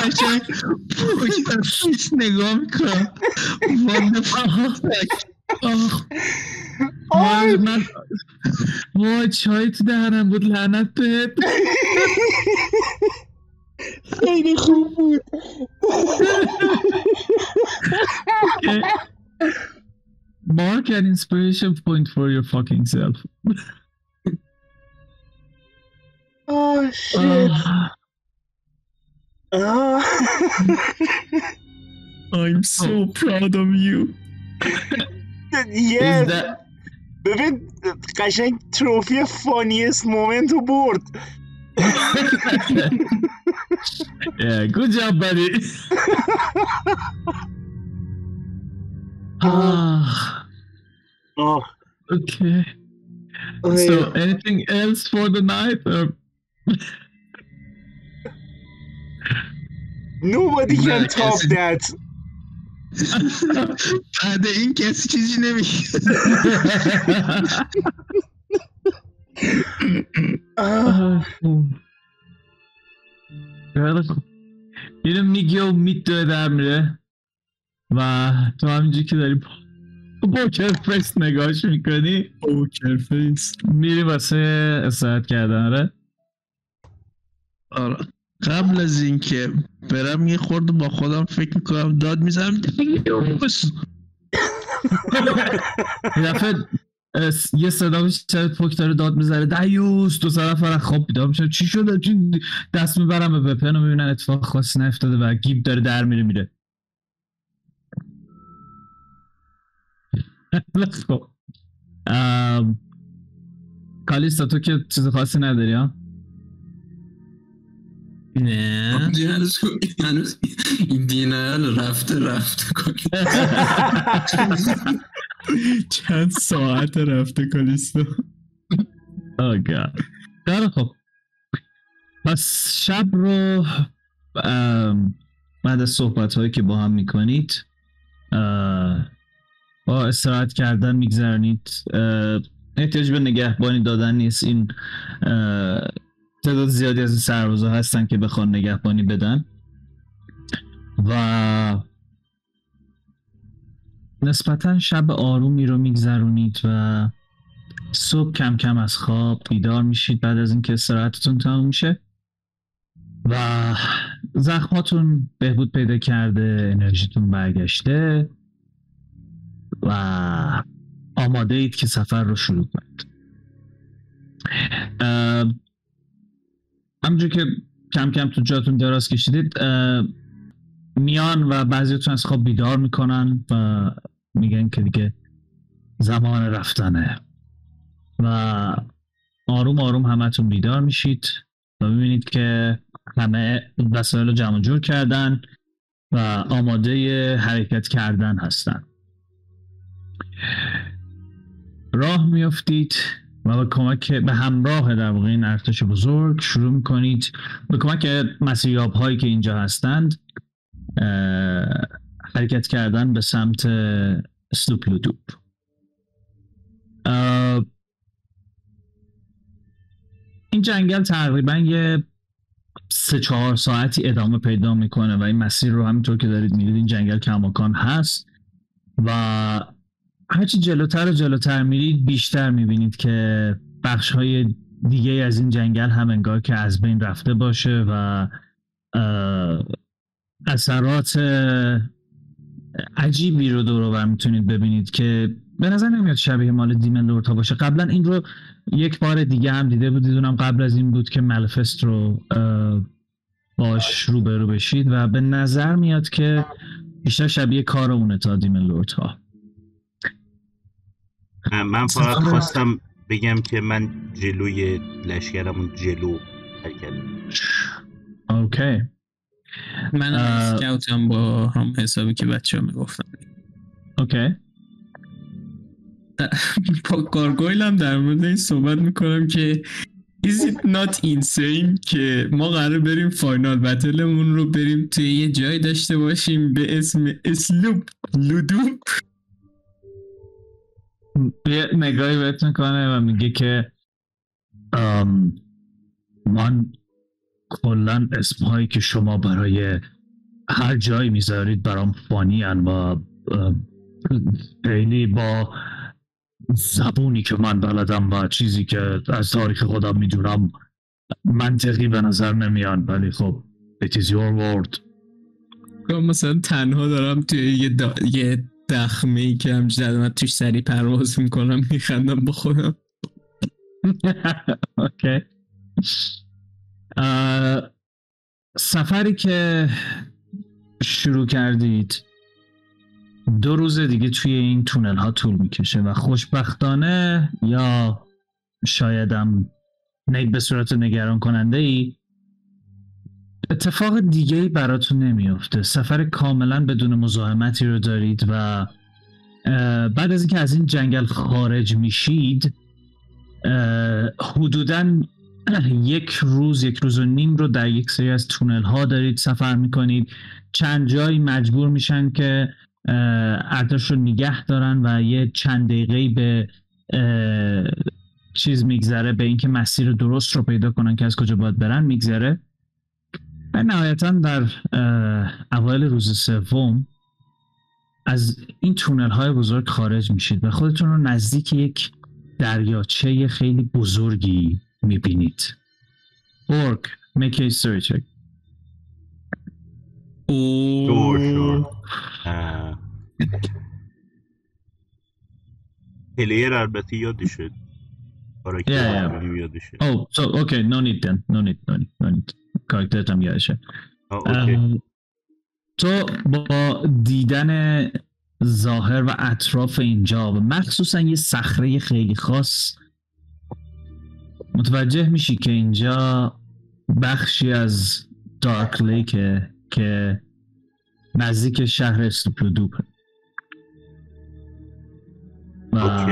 قشنگ پیش نگاه می‌کنم آخ. وای من وای چای تو دهنم بود لعنت بهت. خیلی خوب بود. Mark an inspiration point for your fucking self. آه شit. آه. آه. I'm so proud of you Yes. Is that- ببین قشنگ تروفی فانیست مومنت رو برد yeah, good job, buddy. ah, آه okay. So, anything else for the night? Or... Nobody can نه، top کسی- that بعد این کسی چیزی نمیگه آه. خیلی خوب. اینو میگه و میدوه در میره و تو همینجور که داری poker face نگاهش می‌کنی poker face. میری واسه استراحت کردن آره؟ آره. قبل از اینکه برم یه خورده با خودم فکر می‌کنم داد می‌زنم. یه دفعه اس- یه صدا میشه پوک داره داد می‌زنه دیوث دو سه نفر از خواب بیدار میشن چی شده؟ چی دست می‌برم به weapon و می‌بینن اتفاق خاصی نیفتاده و گیب داره در میره میره. خب. کالیستا تو که چیز خاصی نداری ها؟ نه. هنوز این دینایل رفته رفته چند ساعت رفته کالیستو Oh god. خیلی خب پس شب رو بعد از صحبت هایی که با هم می‌کنید با استراحت کردن میگذرنید احتیاج به نگهبانی دادن نیست. این تعداد زیادی از سربازا هستن که بخوان نگهبانی بدن. و نسبتا شب آرومی رو میگذرونید و صبح کم کم از خواب بیدار میشید بعد از اینکه استراحتتون تموم میشه. و زخماتون بهبود پیدا کرده انرژیتون برگشته. و آماده اید که سفر رو شروع کنید. اه، همونجور که کم کم تو جاتون دراز کشیدید میان و بعضیتون از خواب بیدار می‌کنن و میگن که دیگه زمان رفتنه. و آروم آروم همتون بیدار میشید و می‌بینید که همه وسایل رو جمع جور کردن و آماده حرکت کردن هستن. راه میافتید و به کمک به همراه در واقع این ارتش بزرگ شروع می‌کنید. به کمک مسیریاب هایی که اینجا هستند حرکت کردن به سمت سلوپلودوب این جنگل تقریبا یه سه چهار ساعتی ادامه پیدا می‌کنه و این مسیر رو همینطور که دارید میرید این جنگل کماکان هست و هرچی جلوتر و جلوتر میرید بیشتر می‌بینید که بخش های دیگه از این جنگل هم انگار که از بین رفته باشه و اثرات عجیبی رو دور می‌تونید ببینید که به نظر نمیاد شبیه مال دیمن لورتا باشه. قبلا این رو یک بار دیگه هم دیده بودید اونم قبل از این بود که ملفست رو باش روبرو بشید و به نظر میاد که بیشتر شبیه کار اونه تا دیمن لورتا من فقط خواستم بگم که من جلوی لشکرمون جلو حرکت اوکی. من. scout م با هم حسابی که بچه ها می‌گفتن. اوکی. با gargoyle هم در مورد این صحبت می‌کنم که Is it not insane که ما قرار بریم final battle مون رو بریم توی یه جای داشته باشیم به اسم اسلوب لودوب یه نگاهی بهت می‌کنه و میگه که من کلا اسمهایی که شما برای هر جایی می‌ذارید برام فانی هن و خیلی با زبونی که من بلدم و چیزی که از تاریخ خودم می‌دونم منطقی به نظر نمیان. ولی خب it is your word مثلا تنها دارم توی یه, دا... یه دخمه ای که هم زدم توش سری پرواز می‌کنم میخندم با خودم. اوکی. سفری که شروع کردید دو روز دیگه توی این تونل ها طول می‌کشه و خوشبختانه یا شایدم نه به صورت نگران کننده ای اتفاق دیگه ای براتون نمیافته. سفر کاملا بدون مزاحمتی رو دارید و بعد از اینکه از این جنگل خارج میشید حدوداً یک روز یک روز و نیم رو در یک سری از تونل ها دارید سفر می‌کنید. چند جایی مجبور میشن که ارتش رو نگه دارن و یه چند دقیقه به چیز میگذره به اینکه مسیر درست رو پیدا کنن که از کجا باید برن میگذره. و نهایتا در اوایل روز سوم از این تونل های بزرگ خارج میشید و خودتون رو نزدیک یک دریاچه خیلی بزرگی می‌بینید اورک make a check. اه. پلیر البته یادشه کاراکتر Yeah, yeah. Oh, so okay, no need then. No need, no need, no need. کاراکترت هم یادشه. تو با دیدن ظاهر و اطراف اینجا و مخصوصا یه صخره خیلی خاص متوجه میشی که اینجا بخشی از دارک لیکه که نزدیک شهر استوپلودوب و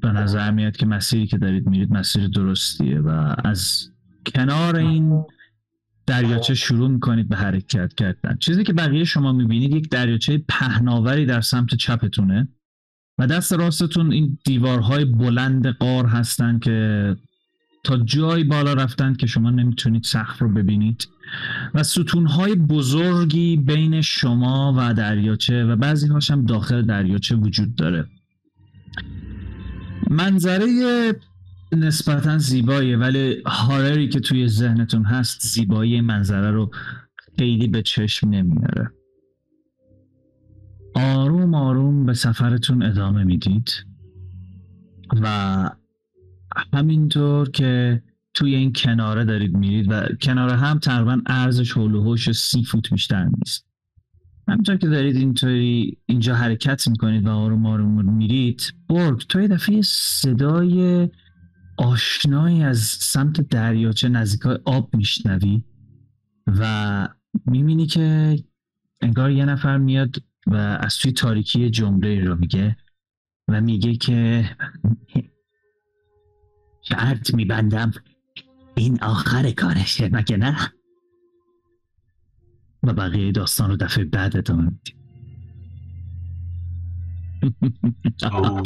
به نظر میاد که مسیری که دارید میرید مسیر درستیه و از کنار این دریاچه شروع می‌کنید به حرکت کردن. چیزی که بقیه شما می‌بینید یک دریاچه پهناوری در سمت چپتونه و دست راستتون این دیوارهای بلند قار هستن که تا جایی بالا رفتن که شما نمی‌تونید سقف رو ببینید. و ستونهای بزرگی بین شما و دریاچه و بعضی هاش هم داخل دریاچه وجود داره. منظره نسبتا زیباییه ولی هارری که توی ذهنتون هست زیبایی منظره رو خیلی به چشم نمیاره. آروم آروم به سفرتون ادامه می‌دید و همینطور که توی این کناره دارید میرید و کناره هم تقریبا ارزش حوش سی فوت بیشتر نیست. همینطور که دارید اینطوری اینجا حرکت می‌کنید و آروم آروم میرید برگ تو یه دفعه صدای آشنایی از سمت دریاچه نزدیکای آب میشنوی و می‌بینی که انگار یه نفر میاد و از توی تاریکی جمله رو میگه و میگه که شرط میبندم. این آخر کارشه مگه نه؟ و بقیه داستان رو دفعه بعد ادامه میدیم. اوه.